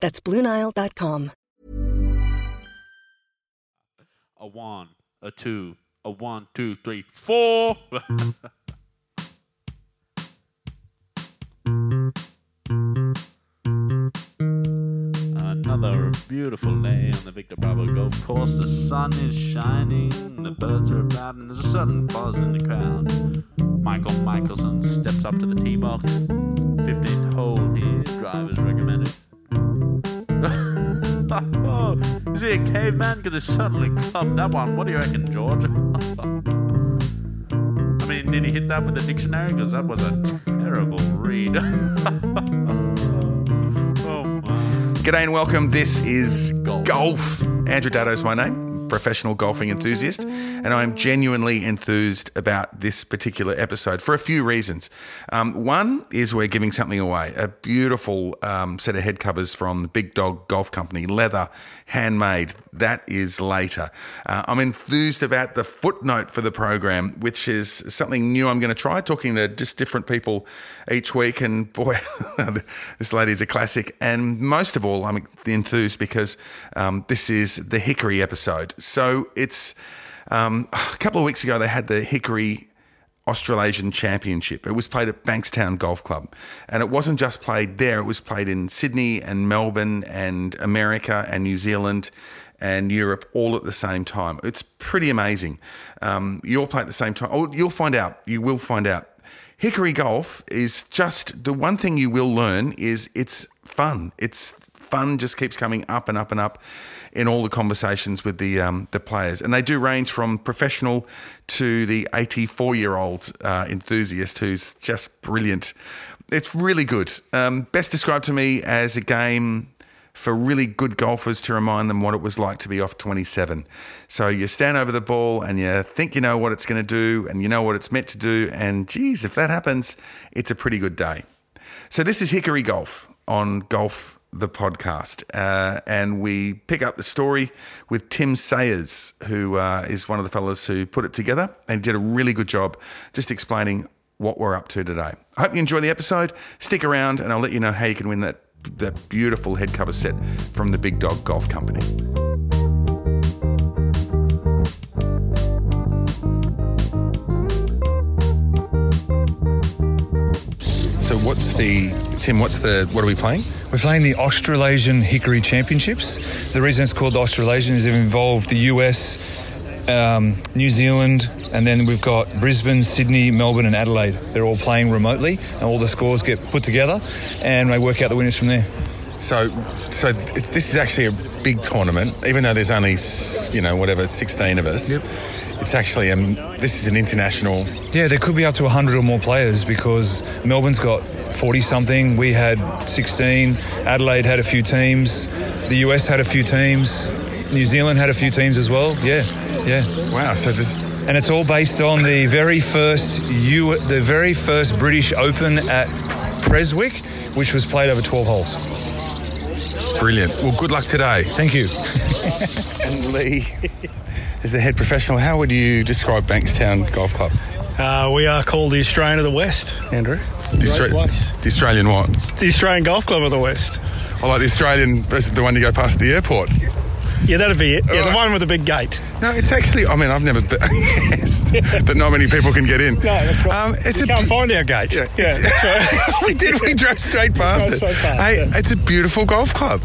That's BlueNile.com. A one, a two, a one, two, three, four. Another beautiful day on the Victor Bravo golf course. The sun is shining, the birds are about, and there's a sudden buzz in the crowd. Michael Michelson steps up to the tee box. 15th hole here, drivers recommended. Is he a caveman? Because he certainly clubbed that one. What do you reckon, George? I mean, did he hit that with a dictionary? Because that was a terrible read. oh my. G'day and welcome. This is Golf. Golf. Andrew Daddo is my name, professional golfing enthusiast, and I'm genuinely enthused about this particular episode for a few reasons. Um, one is we're giving something away a beautiful um, set of head covers from the Big Dog Golf Company, leather, handmade. That is later. Uh, I'm enthused about the footnote for the program, which is something new I'm going to try, talking to just different people each week. And boy, this lady is a classic. And most of all, I'm enthused because um, this is the Hickory episode. So it's um, a couple of weeks ago, they had the Hickory Australasian Championship. It was played at Bankstown Golf Club. And it wasn't just played there, it was played in Sydney and Melbourne and America and New Zealand and Europe all at the same time. It's pretty amazing. Um, you all play at the same time. Oh, you'll find out. You will find out. Hickory Golf is just the one thing you will learn is it's fun. It's fun just keeps coming up and up and up in all the conversations with the um, the players, and they do range from professional to the 84 year old uh, enthusiast who's just brilliant. It's really good. Um, best described to me as a game for really good golfers to remind them what it was like to be off 27. So you stand over the ball and you think you know what it's going to do and you know what it's meant to do, and geez, if that happens, it's a pretty good day. So this is Hickory Golf on Golf the podcast, uh, and we pick up the story with Tim Sayers, who uh, is one of the fellows who put it together and did a really good job just explaining what we're up to today. I hope you enjoy the episode. Stick around, and I'll let you know how you can win that that beautiful head cover set from the Big Dog Golf Company. So what's the Tim? What's the what are we playing? We're playing the Australasian Hickory Championships. The reason it's called the Australasian is it involved the US, um, New Zealand, and then we've got Brisbane, Sydney, Melbourne, and Adelaide. They're all playing remotely, and all the scores get put together, and they work out the winners from there. So, so it's, this is actually a big tournament, even though there's only you know whatever 16 of us. It's actually um, this is an international. Yeah, there could be up to 100 or more players because Melbourne's got 40 something. We had 16. Adelaide had a few teams. The US had a few teams. New Zealand had a few teams as well. Yeah, yeah. Wow. So this And it's all based on the very first U, the very first British Open at Prestwick, which was played over 12 holes. brilliant. Well, good luck today. Thank you. And Lee, as the head professional, how would you describe Bankstown Golf Club? Uh, we are called the Australian of the West, Andrew. The, Austra- the Australian what? The Australian Golf Club of the West. I like the Australian, the one you go past the airport. Yeah, that'd be it. Yeah, the one with the big gate. No, it's actually. I mean, I've never. Been, yes, but not many people can get in. No, that's right. Um, it's you a. can't find our gate. Yeah, it's- that's right. we did. We drove straight past Drove it. straight past, hey, yeah. it's a beautiful golf club.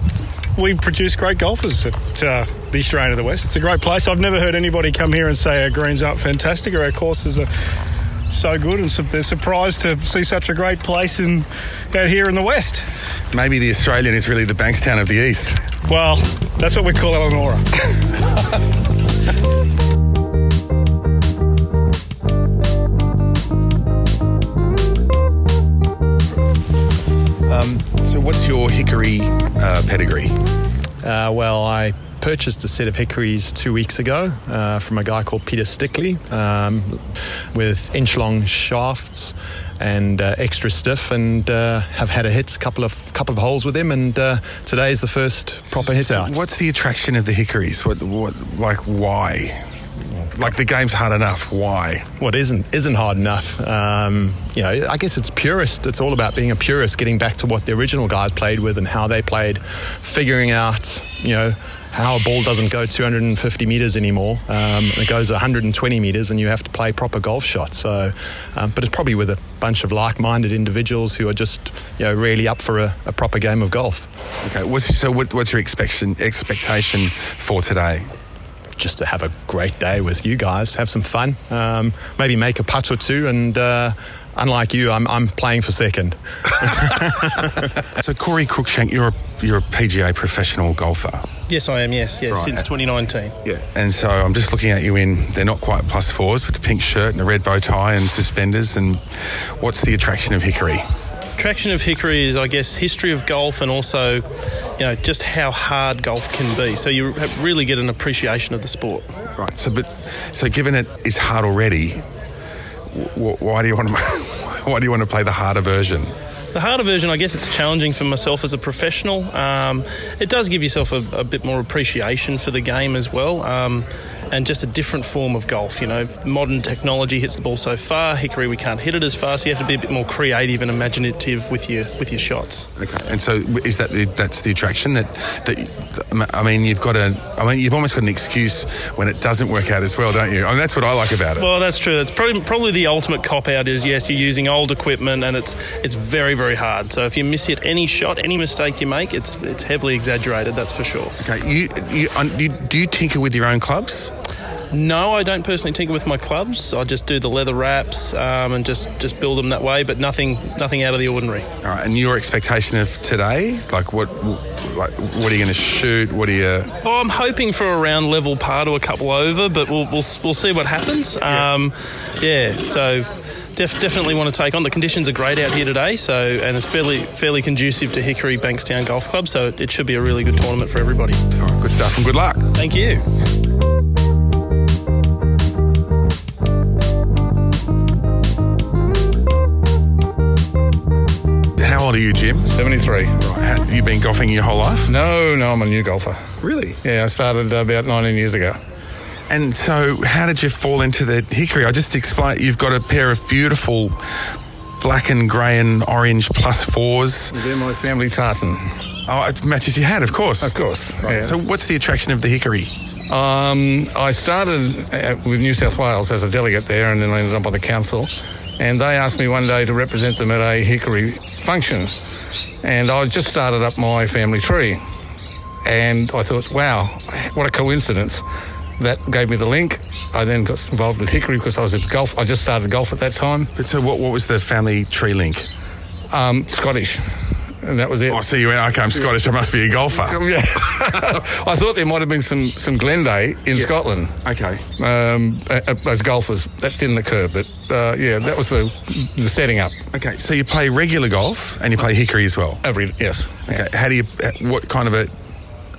We produce great golfers at uh, the Australian of the West. It's a great place. I've never heard anybody come here and say our greens aren't fantastic or our courses are so good, and they're surprised to see such a great place in out here in the West. Maybe the Australian is really the Bankstown of the East. Well, that's what we call Eleonora. what's your hickory uh, pedigree? Uh, well, I purchased a set of hickories two weeks ago uh, from a guy called Peter Stickley um, with inch long shafts and uh, extra stiff and uh, have had a hit, couple of couple of holes with him and uh, today is the first proper hit out. What's the attraction of the hickories? What, what, like, why? Like the game's hard enough. Why? what isn't isn't hard enough. Um, you know, I guess it's purist. It's all about being a purist, getting back to what the original guys played with and how they played, figuring out, you know, how a ball doesn't go 250 meters anymore. Um, it goes 120 meters, and you have to play proper golf shots. So, um, but it's probably with a bunch of like-minded individuals who are just, you know, really up for a, a proper game of golf. Okay. What's, so, what, what's your expectation expectation for today? Just to have a great day with you guys, have some fun, um, maybe make a putt or two, and uh, unlike you, I'm, I'm playing for second. So, Corey Cruikshank, you're a, you're a PGA professional golfer. Yes, I am. Yes, yes, Right. since 2019. Yeah. And so I'm just looking at you in, they're not quite plus fours, but a pink shirt and a red bow tie and suspenders. And what's the attraction of Hickory? Traction of Hickory is, I guess, history of golf and also, you know, just how hard golf can be. So you really get an appreciation of the sport. Right. So, but, so given it is hard already, wh- why do you want to, why do you want to play the harder version? The harder version, I guess, it's challenging for myself as a professional. Um, it does give yourself a, a bit more appreciation for the game as well. Um, and just a different form of golf. You know, modern technology hits the ball so far. Hickory, we can't hit it as far, so you have to be a bit more creative and imaginative with your with your shots. Okay. And so is that the, that's the attraction that that I mean you've got a I mean you've almost got an excuse when it doesn't work out as well, don't you? I mean that's what I like about it. Well, that's true. That's probably, probably the ultimate cop out. Is yes, you're using old equipment, and it's it's very very hard. So if you miss hit any shot, any mistake you make, it's it's heavily exaggerated. That's for sure. okay. You, you, you do you tinker with your own clubs? No, I don't personally tinker with my clubs. I just do the leather wraps um, and just, just build them that way, but nothing nothing out of the ordinary. All right. And your expectation of today, like what like what are you going to shoot? What are you? Oh, I'm hoping for a round level par to a couple over, but we'll we'll, we'll see what happens. Yeah. Um, yeah so. Def, definitely want to take on. The conditions are great out here today, so and it's fairly fairly conducive to Hickory Bankstown Golf Club, so it should be a really good tournament for everybody. All right, good stuff and good luck. Thank you. Old are you, Jim? 73. Right. How, you been golfing your whole life? No, no, I'm a new golfer. Really? Yeah, I started about 19 years ago. And so, how did you fall into the hickory? I just explained. You've got a pair of beautiful black and grey and orange plus fours. They're my family tartan. Oh, it matches your hat, of course. Of course. Right. yeah. So, what's the attraction of the hickory? Um, I started uh, with New South Wales as a delegate there and then I ended up on the council. And they asked me one day to represent them at a hickory function. And I just started up my family tree. And I thought, wow, what a coincidence. That gave me the link. I then got involved with hickory because I was at golf. I just started golf at that time. But so, what, what was the family tree link? Um, Scottish. And that was it. Oh, so you went, okay, I'm Scottish, I must be a golfer. Yeah, I thought there might have been some some Glenday in Scotland Okay. um, as golfers. That didn't occur, but uh, yeah, that was the the setting up. Okay, so you play regular golf and you play hickory as well. Every yes, Okay, how do you, what kind of a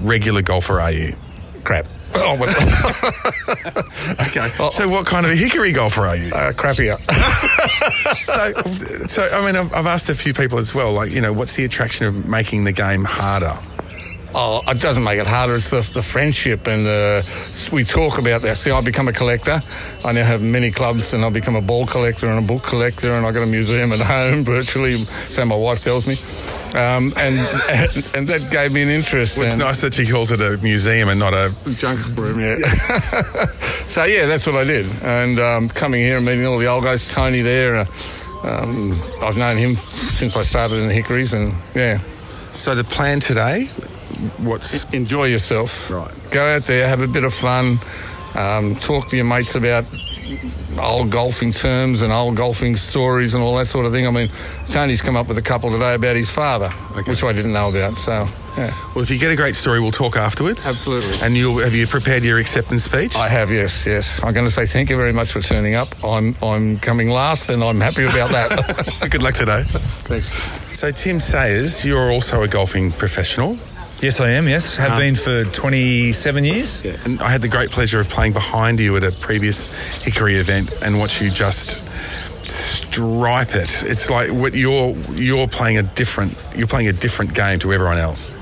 regular golfer are you? crap. Oh, but, Okay, so what kind of a hickory golfer are you? uh, crappier. so, so I mean, I've, I've asked a few people as well. Like, you know, what's the attraction of making the game harder? Oh, it doesn't make it harder. It's the, the friendship and the, we talk about that. See, I've become a collector. I now have many clubs and I've become a ball collector and a book collector and I've got a museum at home virtually, so my wife tells me. Um, and, and that gave me an interest. Well, it's and- nice that she calls it a museum and not a junk room, yeah. so yeah, that's what I did, and um, coming here and meeting all the old guys, Tony there. Uh, um, I've known him since I started in the Hickories, and yeah, So the plan today, what's enjoy yourself. Right. Go out there, have a bit of fun, um, talk to your mates about old golfing terms and old golfing stories and all that sort of thing. I mean, Tony's come up with a couple today about his father, which I didn't know about. So, yeah. well? If you get a great story, we'll talk afterwards. Absolutely. And you'll have you prepared your acceptance speech? I have, yes, yes. I'm going to say thank you very much for turning up. I'm I'm coming last, and I'm happy about that. Good luck today. Thanks. So Tim Sayers, you're also a golfing professional. Yes, I am. Yes, have Um, been for 27 years. And I had the great pleasure of playing behind you at a previous Hickory event and watch you just stripe it. It's like what you're you're playing a different you're playing a different game to everyone else.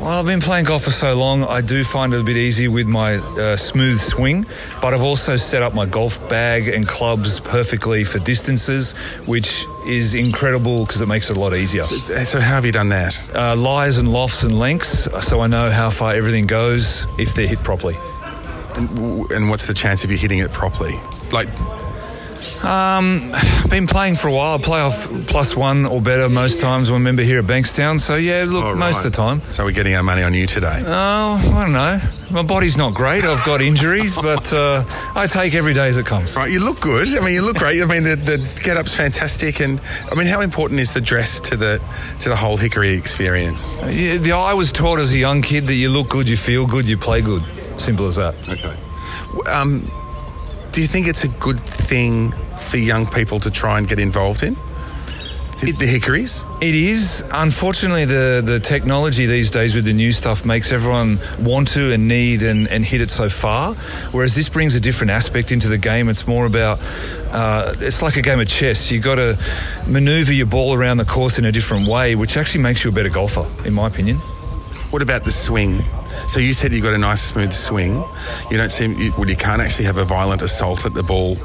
Well, I've been playing golf for so long, I do find it a bit easy with my uh, smooth swing, but I've also set up my golf bag and clubs perfectly for distances, which is incredible because it makes it a lot easier. So how have you done that? Uh, lies and lofts and lengths, so I know how far everything goes if they're hit properly. And, and what's the chance of you hitting it properly? Like Um, been playing for a while. I play off plus one or better most times when a member here at Bankstown. So yeah, look, oh, most of the time. So we're getting our money on you today. Oh, I don't know. My body's not great. I've got injuries, but uh, I take every day as it comes. Right, you look good. I mean, you look great. I mean, the, the get-up's fantastic, and I mean, how important is the dress to the to the whole Hickory experience? Yeah, the, I was taught as a young kid that you look good, you feel good, you play good. Simple as that. Okay. Um, do you think it's a good thing for young people to try and get involved in the, the Hickories? It is. Unfortunately, the, the technology these days with the new stuff makes everyone want to and need and, and hit it so far. Whereas this brings a different aspect into the game. It's more about, uh, it's like a game of chess. You've got to maneuver your ball around the course in a different way, which actually makes you a better golfer, in my opinion. What about the swing? So you said you got a nice smooth swing. You don't seem you, well. You can't actually have a violent assault at the ball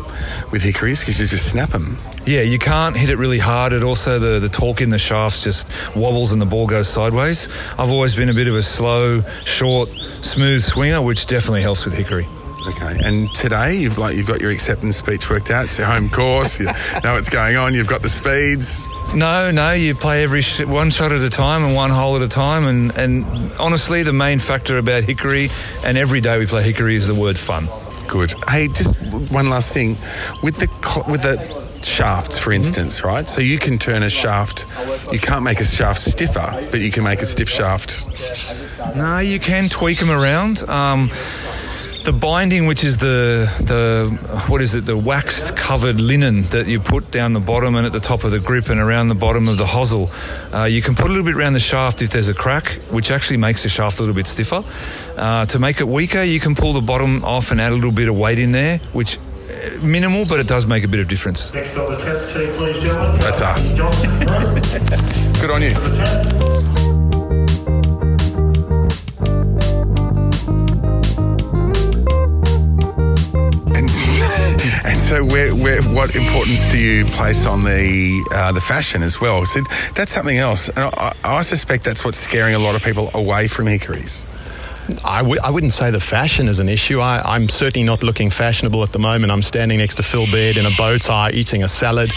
with hickories because you just snap them. Yeah, you can't hit it really hard. It also the the torque in the shafts just wobbles and the ball goes sideways. I've always been a bit of a slow, short, smooth swinger, which definitely helps with hickory. Okay. And today you've like you've got your acceptance speech worked out. It's your home course. You know what's going on. You've got the speeds. No, no, you play every sh- one shot at a time and one hole at a time. And, and honestly, the main factor about hickory and every day we play hickory is the word fun. Good. Hey, just one last thing with the cl- with the shafts, for instance, right? So you can turn a shaft. You can't make a shaft stiffer, but you can make a stiff shaft. No, you can tweak them around. Um, the binding, which is the the what is it, the waxed covered linen that you put down the bottom and at the top of the grip and around the bottom of the hosel, uh, you can put a little bit around the shaft if there's a crack, which actually makes the shaft a little bit stiffer. Uh, to make it weaker, you can pull the bottom off and add a little bit of weight in there, which uh, minimal, but it does make a bit of difference. Next up, please, That's us. Good on you. So, where, where, what importance do you place on the uh, the fashion as well? So that's something else. And I, I suspect that's what's scaring a lot of people away from hickories. I w- I wouldn't say the fashion is an issue. I, I'm certainly not looking fashionable at the moment. I'm standing next to Phil Baird in a bow tie eating a salad.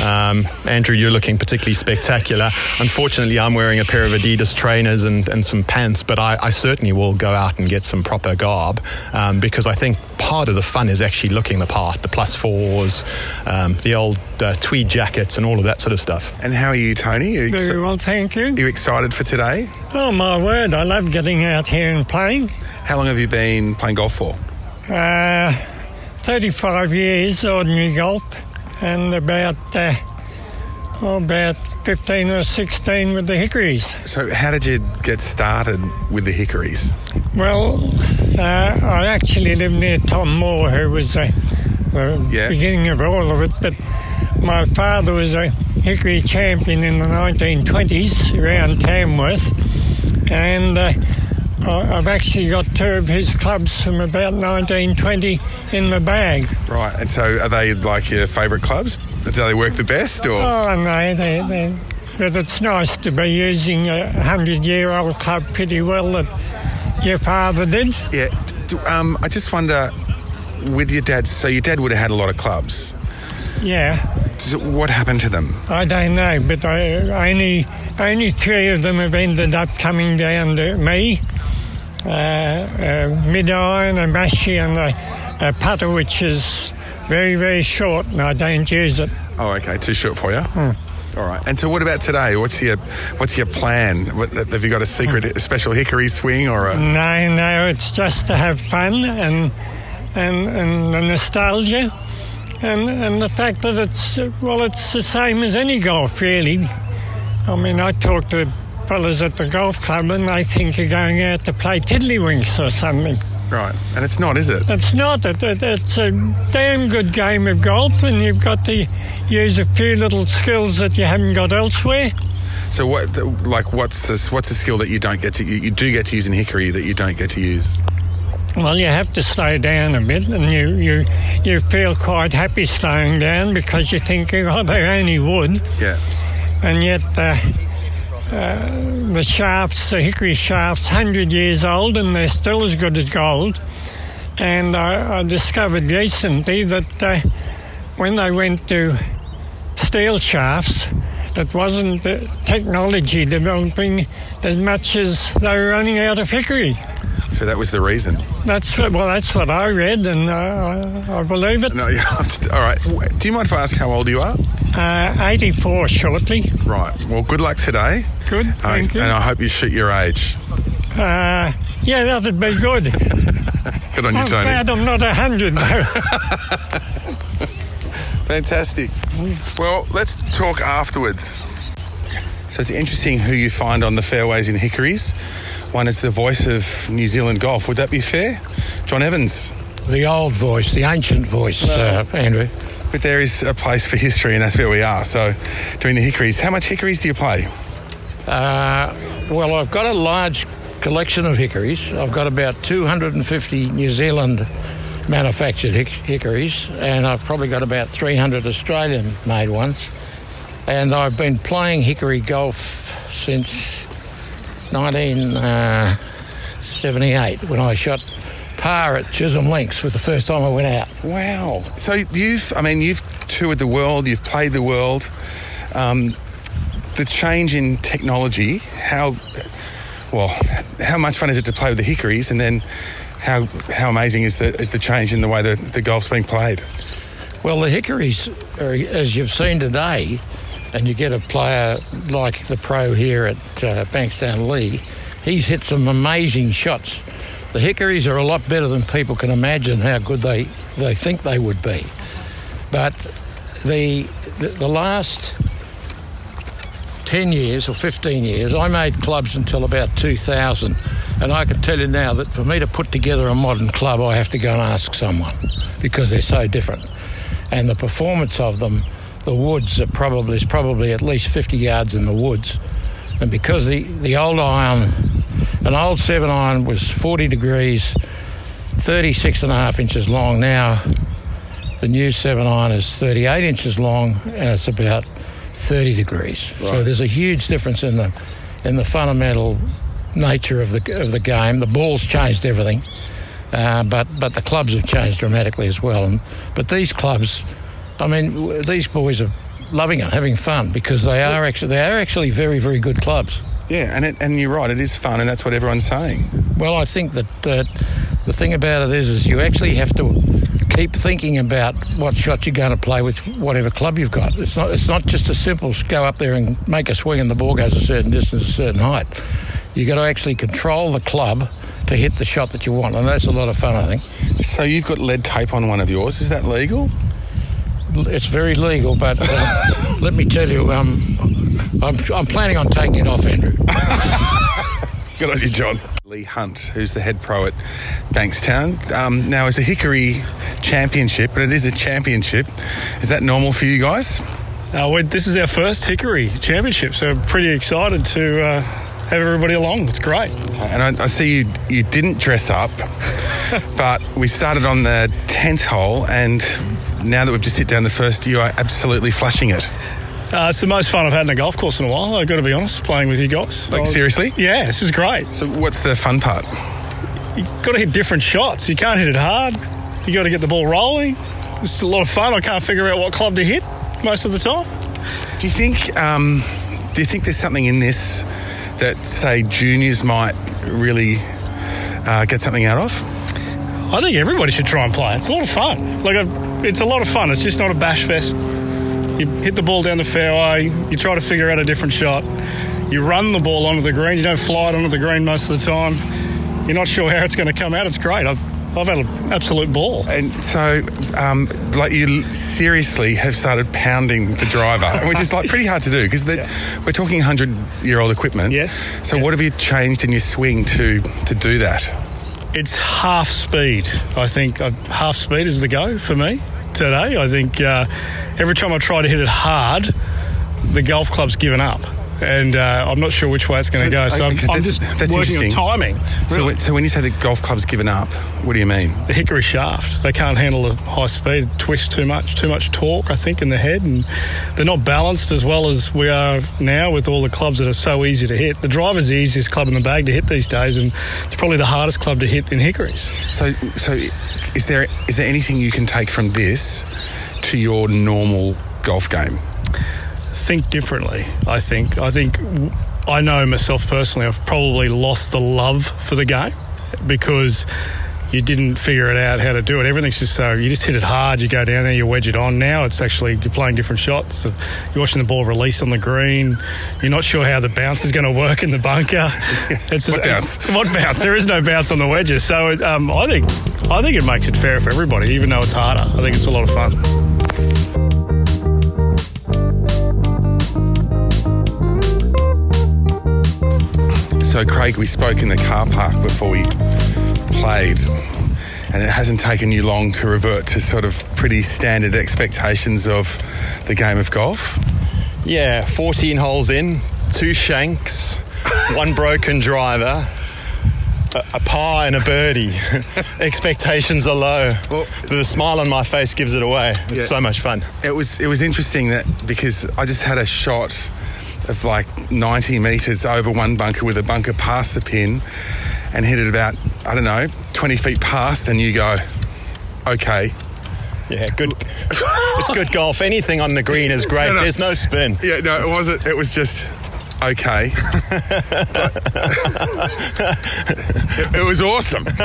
Um, Andrew, you're looking particularly spectacular. Unfortunately, I'm wearing a pair of Adidas trainers and, and some pants, but I, I certainly will go out and get some proper garb um, because I think part of the fun is actually looking the part the plus fours, um, the old uh, tweed jackets, and all of that sort of stuff. And how are you, Tony? Are you, ex- Very well, thank you. are you excited for today? Oh, my word, I love getting out here and playing. How long have you been playing golf for? Uh, 35 years ordinary golf and about, uh, oh, about 15 or 16 with the Hickories. So, how did you get started with the hickories? Well, uh, I actually lived near Tom Moore, who was uh, the Yeah. beginning of all of it, but my father was a Hickory champion in the 1920s around Tamworth, and uh, I've actually got two of his clubs from about 1920 in my bag. Right. And so, are they like your favourite clubs? Do they work the best, or? Oh, no, they, they, but it's nice to be using a 100 year old club pretty well that your father did. Yeah. Do, um, I just wonder, with your dad. So, your dad would have had a lot of clubs. Yeah. So what happened to them? I don't know, but I, only only three of them have ended up coming down to me. Uh, uh, mid iron, a mashie, and a, a putter, which is very, very short, and I don't use it. Oh, okay, too short for you. All right. And so, what about today? What's your What's your plan? What, have you got a secret, a special hickory swing, or a? No, no, it's just to have fun and and and the nostalgia, and and the fact that it's well, it's the same as any golf, really. I mean, I talk to fellas at the golf club, and they think you're going out to play tiddlywinks or something. Right, and it's not, is it? It's not. It, it, it's a damn good game of golf, and you've got to use a few little skills that you haven't got elsewhere. So, what, like, what's this, what's a skill that you don't get to, you, you do get to use in hickory that you don't get to use? Well, you have to slow down a bit, and you you you feel quite happy slowing down because you're thinking, oh, they only would. Yeah. And yet, uh, uh, the shafts, the hickory shafts, hundred years old, and they're still as good as gold. And I, I discovered recently that uh, when they went to steel shafts, it wasn't technology developing as much as they were running out of hickory. So that was the reason. That's well, that's what I read, and uh, I, I believe it. No, yeah. All right. Do you mind if I ask how old you are? Uh, 84 shortly. Right. Well, good luck today. Good, Uh, thank you. And I hope you shoot your age. Uh, yeah, that'd be good. Good on you, Tony. I'm glad I'm not 100 though. Fantastic. Well, let's talk afterwards. So it's interesting who you find on the fairways in Hickories. One is the voice of New Zealand golf. Would that be fair? John Evans. The old voice, the ancient voice, uh, Andrew. But there is a place for history, and that's where we are. So, doing the Hickories. How much Hickories do you play? Uh, well, I've got a large collection of hickories. I've got about 250 New Zealand manufactured hick- hickories, and I've probably got about 300 Australian made ones. And I've been playing hickory golf since 1978 when I shot par at Chisholm Links with the first time I went out. Wow. So you've, I mean, you've toured the world, you've played the world. Um, the change in technology, how, well, how much fun is it to play with the hickories, and then how how amazing is the is the change in the way that the golf's being played? Well, the hickories, are, as you've seen today, and you get a player like the pro here at uh, Bankstown Lee, he's hit some amazing shots. The hickories are a lot better than people can imagine how good they, they think they would be. But the, the, the last 10 years or 15 years, I made clubs until about 2000. And I can tell you now that for me to put together a modern club, I have to go and ask someone because they're so different. And the performance of them, the woods are probably, is probably at least 50 yards in the woods. And because the, the old iron, an old seven iron was 40 degrees, 36 and a half inches long. Now the new seven iron is 38 inches long and it's about 30 degrees. So there's a huge difference in the in the fundamental nature of the of the game. The ball's changed everything, uh, but but the clubs have changed dramatically as well. And but these clubs, I mean, these boys are loving it, having fun because they are actually they are actually very very good clubs. Yeah, and it, and you're right, it is fun, and that's what everyone's saying. Well, I think that uh, the thing about it is, is you actually have to keep thinking about what shot you're going to play with whatever club you've got. It's not. It's not just a simple go up there and make a swing and the ball goes a certain distance, a certain height. You've got to actually control the club to hit the shot that you want, and that's a lot of fun, I think. So you've got lead tape on one of yours. Is that legal? It's very legal, but uh, let me tell you, um, I'm, I'm planning on taking it off, Andrew. Good on you, John. Lee Hunt, who's the head pro at Bankstown. Um, now, it's a Hickory Championship, but it is a championship. Is that normal for you guys? Uh, we this is our first Hickory Championship, so pretty excited to uh, have everybody along. It's great. And I, I see you, you didn't dress up, but we started on the 10th hole, and now that we've just hit down the first, you are absolutely flushing it. Uh, it's the most fun I've had in a golf course in a while. I've got to be honest, playing with you guys. Like, was- seriously? Yeah, this is great. So, what's the fun part? You got to hit different shots. You can't hit it hard. You got to get the ball rolling. It's a lot of fun. I can't figure out what club to hit. most of the time. Do you think? Um, do you think there's something in this that, say, juniors might really uh, get something out of? I think everybody should try and play. It's a lot of fun. Like, a, it's a lot of fun. It's just not a bash fest. You hit the ball down the fairway. You try to figure out a different shot. You run the ball onto the green. You don't fly it onto the green most of the time. You're not sure how it's going to come out. It's great. I've, I've had an absolute ball. And so, um, like, you seriously have started pounding the driver, which is like pretty hard to do because we're talking hundred-year-old equipment. Yes. So, what have you changed in your swing to to do that? It's half speed. I think uh, half speed is the go for me today. I think uh, every time I try to hit it hard, the golf club's given up. And uh, I'm not sure which way it's going to go. So I'm, I'm that's- just that's working on interesting. timing. So, really. so when you say the golf club's given up, what do you mean? the hickory shaft. They can't handle the high speed, twist too much, too much torque, I think, in the head, and they're not balanced as well as we are now with all the clubs that are so easy to hit. The driver's the easiest club in the bag to hit these days, and it's probably the hardest club to hit in hickories. So, so is there is there anything you can take from this to your normal golf game? Think differently. I think. I think. I know myself personally. I've probably lost the love for the game because you didn't figure it out how to do it. Everything's just so you just hit it hard. You go down there, you wedge it on. Now it's actually you're playing different shots. You're watching the ball release on the green. You're not sure how the bounce is going to work in the bunker. It's What it's- bounce? what bounce? There is no bounce on the wedges. So it, um, I think I think it makes it fair for everybody, even though it's harder. I think it's a lot of fun. So, Craig, we spoke in the car park before we played, and it hasn't taken you long to revert to sort of pretty standard expectations of the game of golf. Yeah, 14 holes in, two shanks, one broken driver, a, par and a birdie. Expectations are low. Well- the smile on my face gives it away. It's Yeah. so much fun. It was it was interesting that because I just had a shot of like 90 metres over one bunker with a bunker past the pin and hit it about I don't know 20 feet past, and you go, okay, Yeah, good. it's good golf. Anything on the green is great. No, no. There's no spin. yeah, no, it wasn't. It was just okay. it, it was awesome.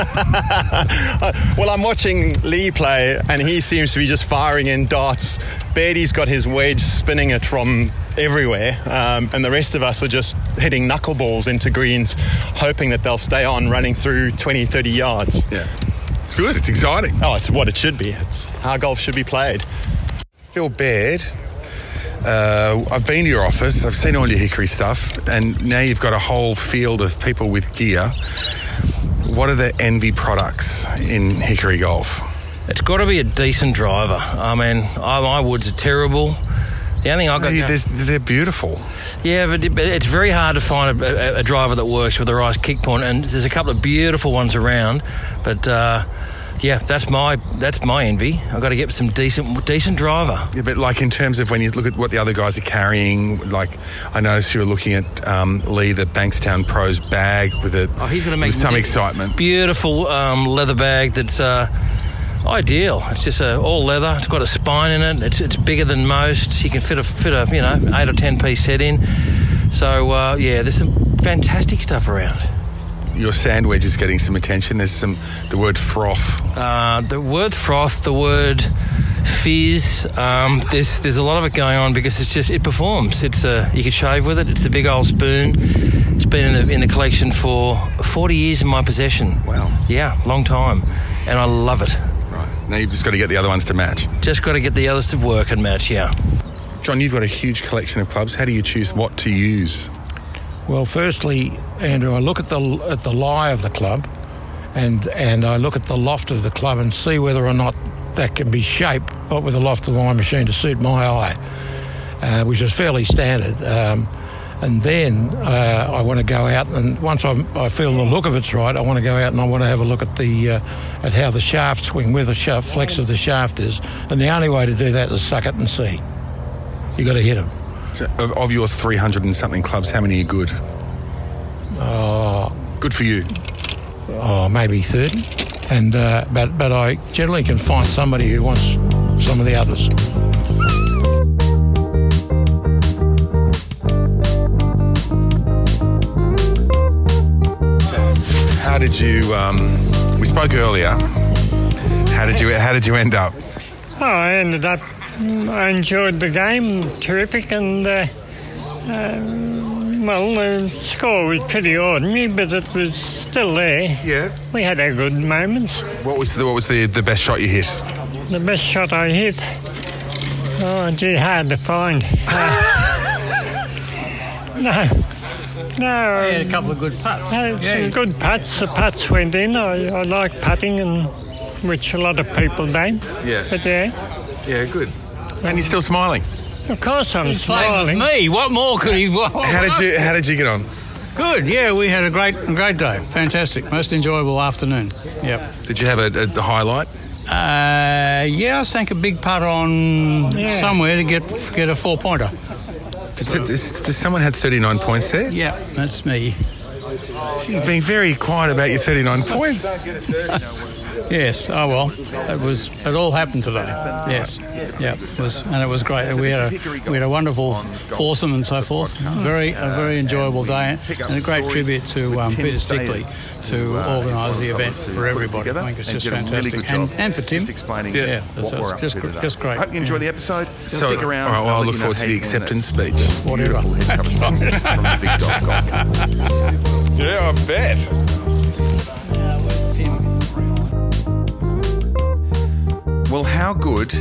Well, I'm watching Lee play, and he seems to be just firing in darts. Beatty's got his wedge spinning it from everywhere, um, and the rest of us are just hitting knuckleballs into greens, hoping that they'll stay on running through 20, 30 yards. Yeah, it's good. It's exciting. Oh, it's what it should be. It's how golf should be played. Phil Baird, uh, I've been to your office, I've seen all your hickory stuff, and now you've got a whole field of people with gear. What are the envy products in hickory golf? It's got to be a decent driver. I mean, I, my woods are terrible. The only thing I've got. Hey, there's- they're beautiful. Yeah, but, it- but it's very hard to find a, a, a driver that works with the right kick point, and there's a couple of beautiful ones around. But uh, yeah, that's my that's my envy. I've got to get some decent decent driver. Yeah, but like in terms of when you look at what the other guys are carrying, like I noticed you were looking at um, Lee, the Bankstown Pros bag with a Oh, he's going to make some excitement. Beautiful um, leather bag that's uh, ideal. It's just a, all leather. It's got a spine in it. It's, it's bigger than most. You can fit a fit a you know eight or ten piece set in. So uh, yeah, there's some fantastic stuff around. Your sandwich is getting some attention. There's some the word froth. Uh, the word froth, the word fizz. Um, there's there's a lot of it going on because it's just it performs. It's a you can shave with it. It's a big old spoon. It's been in the in the collection for 40 years in my possession. Wow. Yeah, long time, and I love it. Right now, you've just got to get the other ones to match. Just got to get the others to work and match. Yeah. John, you've got a huge collection of clubs. How do you choose what to use? Well, firstly, Andrew, I look at the at the lie of the club, and and I look at the loft of the club and see whether or not that can be shaped but with a loft of the line machine to suit my eye, uh, which is fairly standard. Um, and then uh, I want to go out and once I'm, I feel the look of it's right, I want to go out and I want to have a look at the uh, at how the shaft swing, where the shaft flex of the shaft is, and the only way to do that is suck it and see. You got to hit them. Of, of your 300 and something clubs, how many are good? Oh, good for you. Oh, maybe 30. And uh, but but I generally can find somebody who wants some of the others. How did you? Um, we spoke earlier. How did you? How did you end up? Oh, I ended up I enjoyed the game, terrific, and uh, um, well, the score was pretty ordinary, but it was still there. Yeah. We had our good moments. What was the What was the, the best shot you hit? The best shot I hit. Oh, gee, hard to find. Uh, no. No. I had a couple of good putts. No, Yeah. some good putts. The putts went in. I, I like putting, and which a lot of people don't. Yeah. But yeah, Yeah, good. And you're still smiling. of course I'm He's smiling. with me. What more could he want? How did you How did you get on? Good. Yeah, we had a great, great day. Fantastic. Most enjoyable afternoon. Yep. Did you have a, a highlight? Uh, yeah, I sank a big putt on Yeah. somewhere to get get a four pointer. Did, did, did someone had 39 points there? Yeah, that's me. You've been very quiet about your 39 points. Yes. Oh well, it was. It all happened today. Yes. Yeah. It was, and it was great. We had a we had a wonderful foursome and so forth. Very a very enjoyable day, and a great tribute to um, Peter Stickley to organise the event for everybody. I think it's just fantastic, and, and for Tim. explaining Yeah, what it's we're up just to gr- today. just great. Hope you enjoy the episode. So- Stick around. all right, well, I'll I'll look forward to the acceptance speech. Whatever. Beautiful head cover song from the Big Dog Golf. Yeah, I bet. Well, how good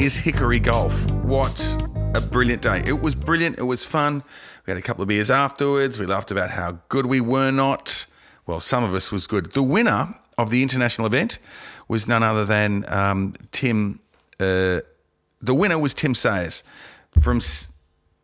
is Hickory Golf? What a brilliant day. It was brilliant. It was fun. We had a couple of beers afterwards. We laughed about how good we were not. Well, some of us was good. The winner of the international event was none other than um, Tim. Uh, the winner was Tim Sayers from.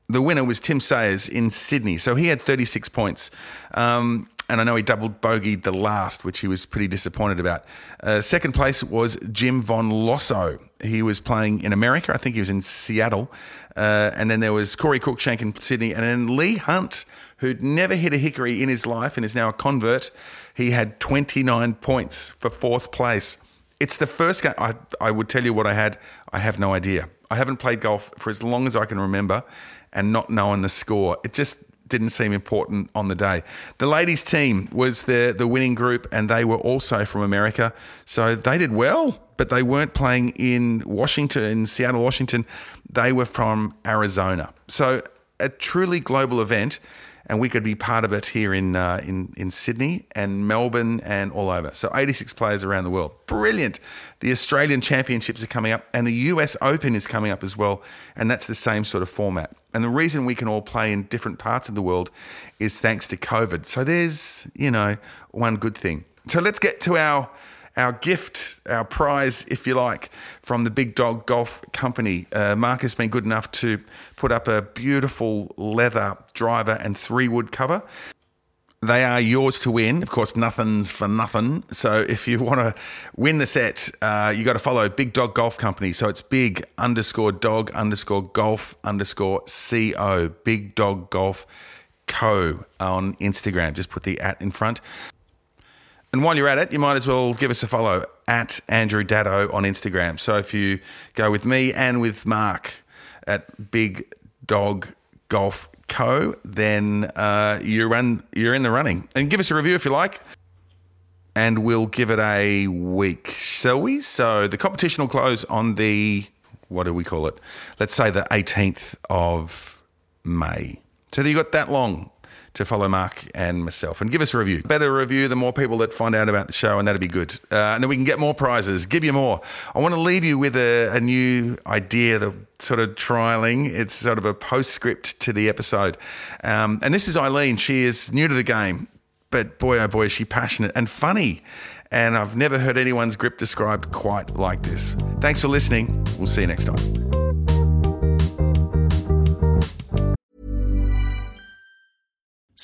The winner was Tim Sayers in Sydney. So he had 36 points. Um, and I know he doubled bogeyed the last, which he was pretty disappointed about. Uh, second place was Jim Von Losso. He was playing in America. I think he was in Seattle. Uh, and then there was Corey Cruikshank in Sydney. And then Lee Hunt, who'd never hit a hickory in his life and is now a convert, he had 29 points for fourth place. It's the first game. I, I would tell you what I had. I have no idea. I haven't played golf for as long as I can remember and not knowing the score. It just didn't seem important on the day. The ladies' team was the, the winning group, and they were also from America. So they did well, but they weren't playing in Washington, in Seattle, Washington. They were from Arizona. So a truly global event and we could be part of it here in uh, in in Sydney and Melbourne and all over. So 86 players around the world, brilliant. The Australian Championships are coming up, and the US Open is coming up as well, and that's the same sort of format. And the reason we can all play in different parts of the world is thanks to COVID. So there's you know one good thing. So let's get to our our gift, our prize, if you like, from the Big Dog Golf Company. Uh, Mark has been good enough to put up a beautiful leather driver and three wood cover. They are yours to win. Of course, nothing's for nothing. So if you want to win the set, uh, you got to follow Big Dog Golf Company. So it's big underscore dog underscore golf underscore co. Big Dog Golf Co. on Instagram. Just put the at in front. And while you're at it, you might as well give us a follow at Andrew Daddo on Instagram. So if you go with me and with Mark at Big Dog Golf Co, then uh, you're run, you're in the running. And give us a review if you like. And we'll give it a week, shall we? So the competition will close on the what do we call it? Let's say the 18th of May. So you got that long to follow Mark and myself and give us a review. Better review, the more people that find out about the show, and that'd be good. Uh, and then we can get more prizes, give you more. I want to leave you with a, a new idea that sort of trialing. It's sort of a postscript to the episode. Um, and this is Eileen. She is new to the game, but boy, oh boy, is she passionate and funny. And I've never heard anyone's grip described quite like this. Thanks for listening. We'll see you next time.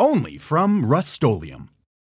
Only from Rust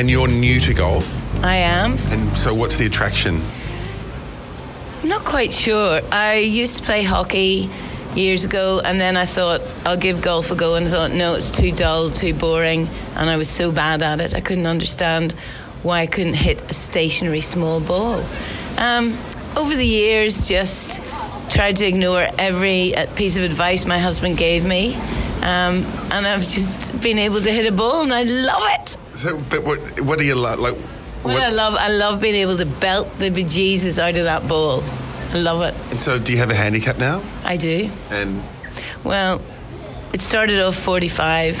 Elaine, you're new to golf. I am. And so what's the attraction? I'm not quite sure. I used to play hockey years ago, and then I thought I'll give golf a go, and I thought no, it's too dull, too boring, and I was so bad at it. I couldn't understand why I couldn't hit a stationary small ball. Um, over the years, just tried to ignore every uh, piece of advice my husband gave me. Um, and I've just been able to hit a ball, and I love it. So, but what, what do you like? Like, What I love, I love being able to belt the bejesus out of that ball. I love it. and so do you have a handicap now? I do. And Well, it started off 45,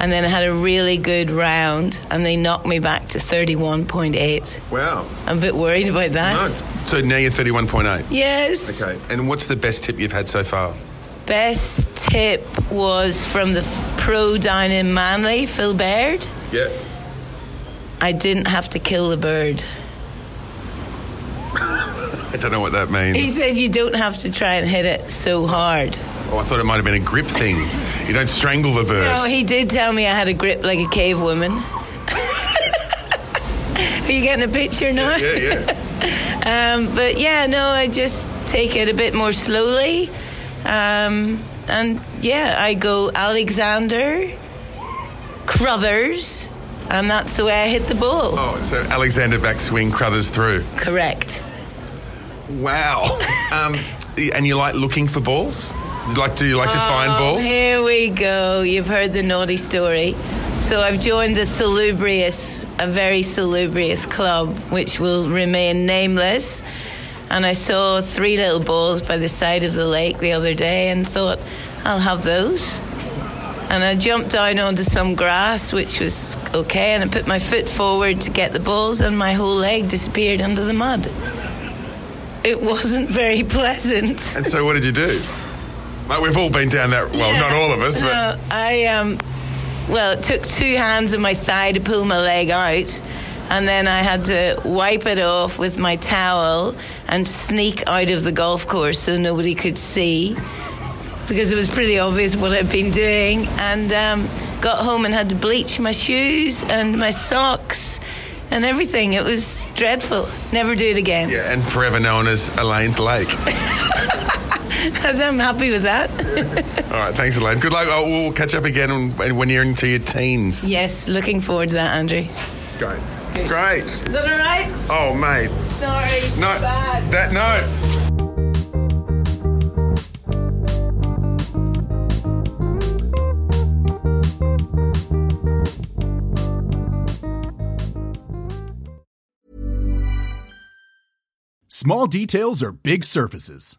and then I had a really good round, and they knocked me back to 31.8. wow. I'm a bit worried about that. No, so now you're 31.8. Yes. Okay. And what's the best tip you've had so far? Best tip was from the pro down in Manly, Phil Baird. Yeah. I didn't have to kill the bird. I don't know what that means. He said you don't have to try and hit it so hard. Oh, I thought it might have been a grip thing. You don't strangle the bird. No, he did tell me I had a grip like a cave woman. Are you getting a picture now? yeah, yeah. Um, but yeah, no, I just take it a bit more slowly. Um, and yeah, I go Alexander, Crothers, and that's the way I hit the ball. Oh, so Alexander backswing, Crothers through. Correct. Wow. um, and you like looking for balls? You like to you like to oh, find Oh, balls? Here we go. You've heard the naughty story. So I've joined the salubrious, a very salubrious club, which will remain nameless. And I saw three little balls by the side of the lake the other day and thought, I'll have those. And I jumped down onto some grass, which was okay, and I put my foot forward to get the balls, and my whole leg disappeared under the mud. It wasn't very pleasant. And so what did you do? We've all been down that well, not all of us, but No, I um, well, it took two hands of my thigh to pull my leg out, and then I had to wipe it off with my towel and sneak out of the golf course so nobody could see, because it was pretty obvious what I'd been doing. And um, got home and had to bleach my shoes and my socks and everything. It was dreadful. Never do it again. yeah, and forever known as Elaine's Lake. I'm happy with that. all right, thanks, Elaine. Good luck. Oh, we'll catch up again when, when you're into your teens. yes, looking forward to that, Andrew. Great. Great. Is that all right? Oh, mate. Sorry, it's No, bad. that no. Small details are big surfaces.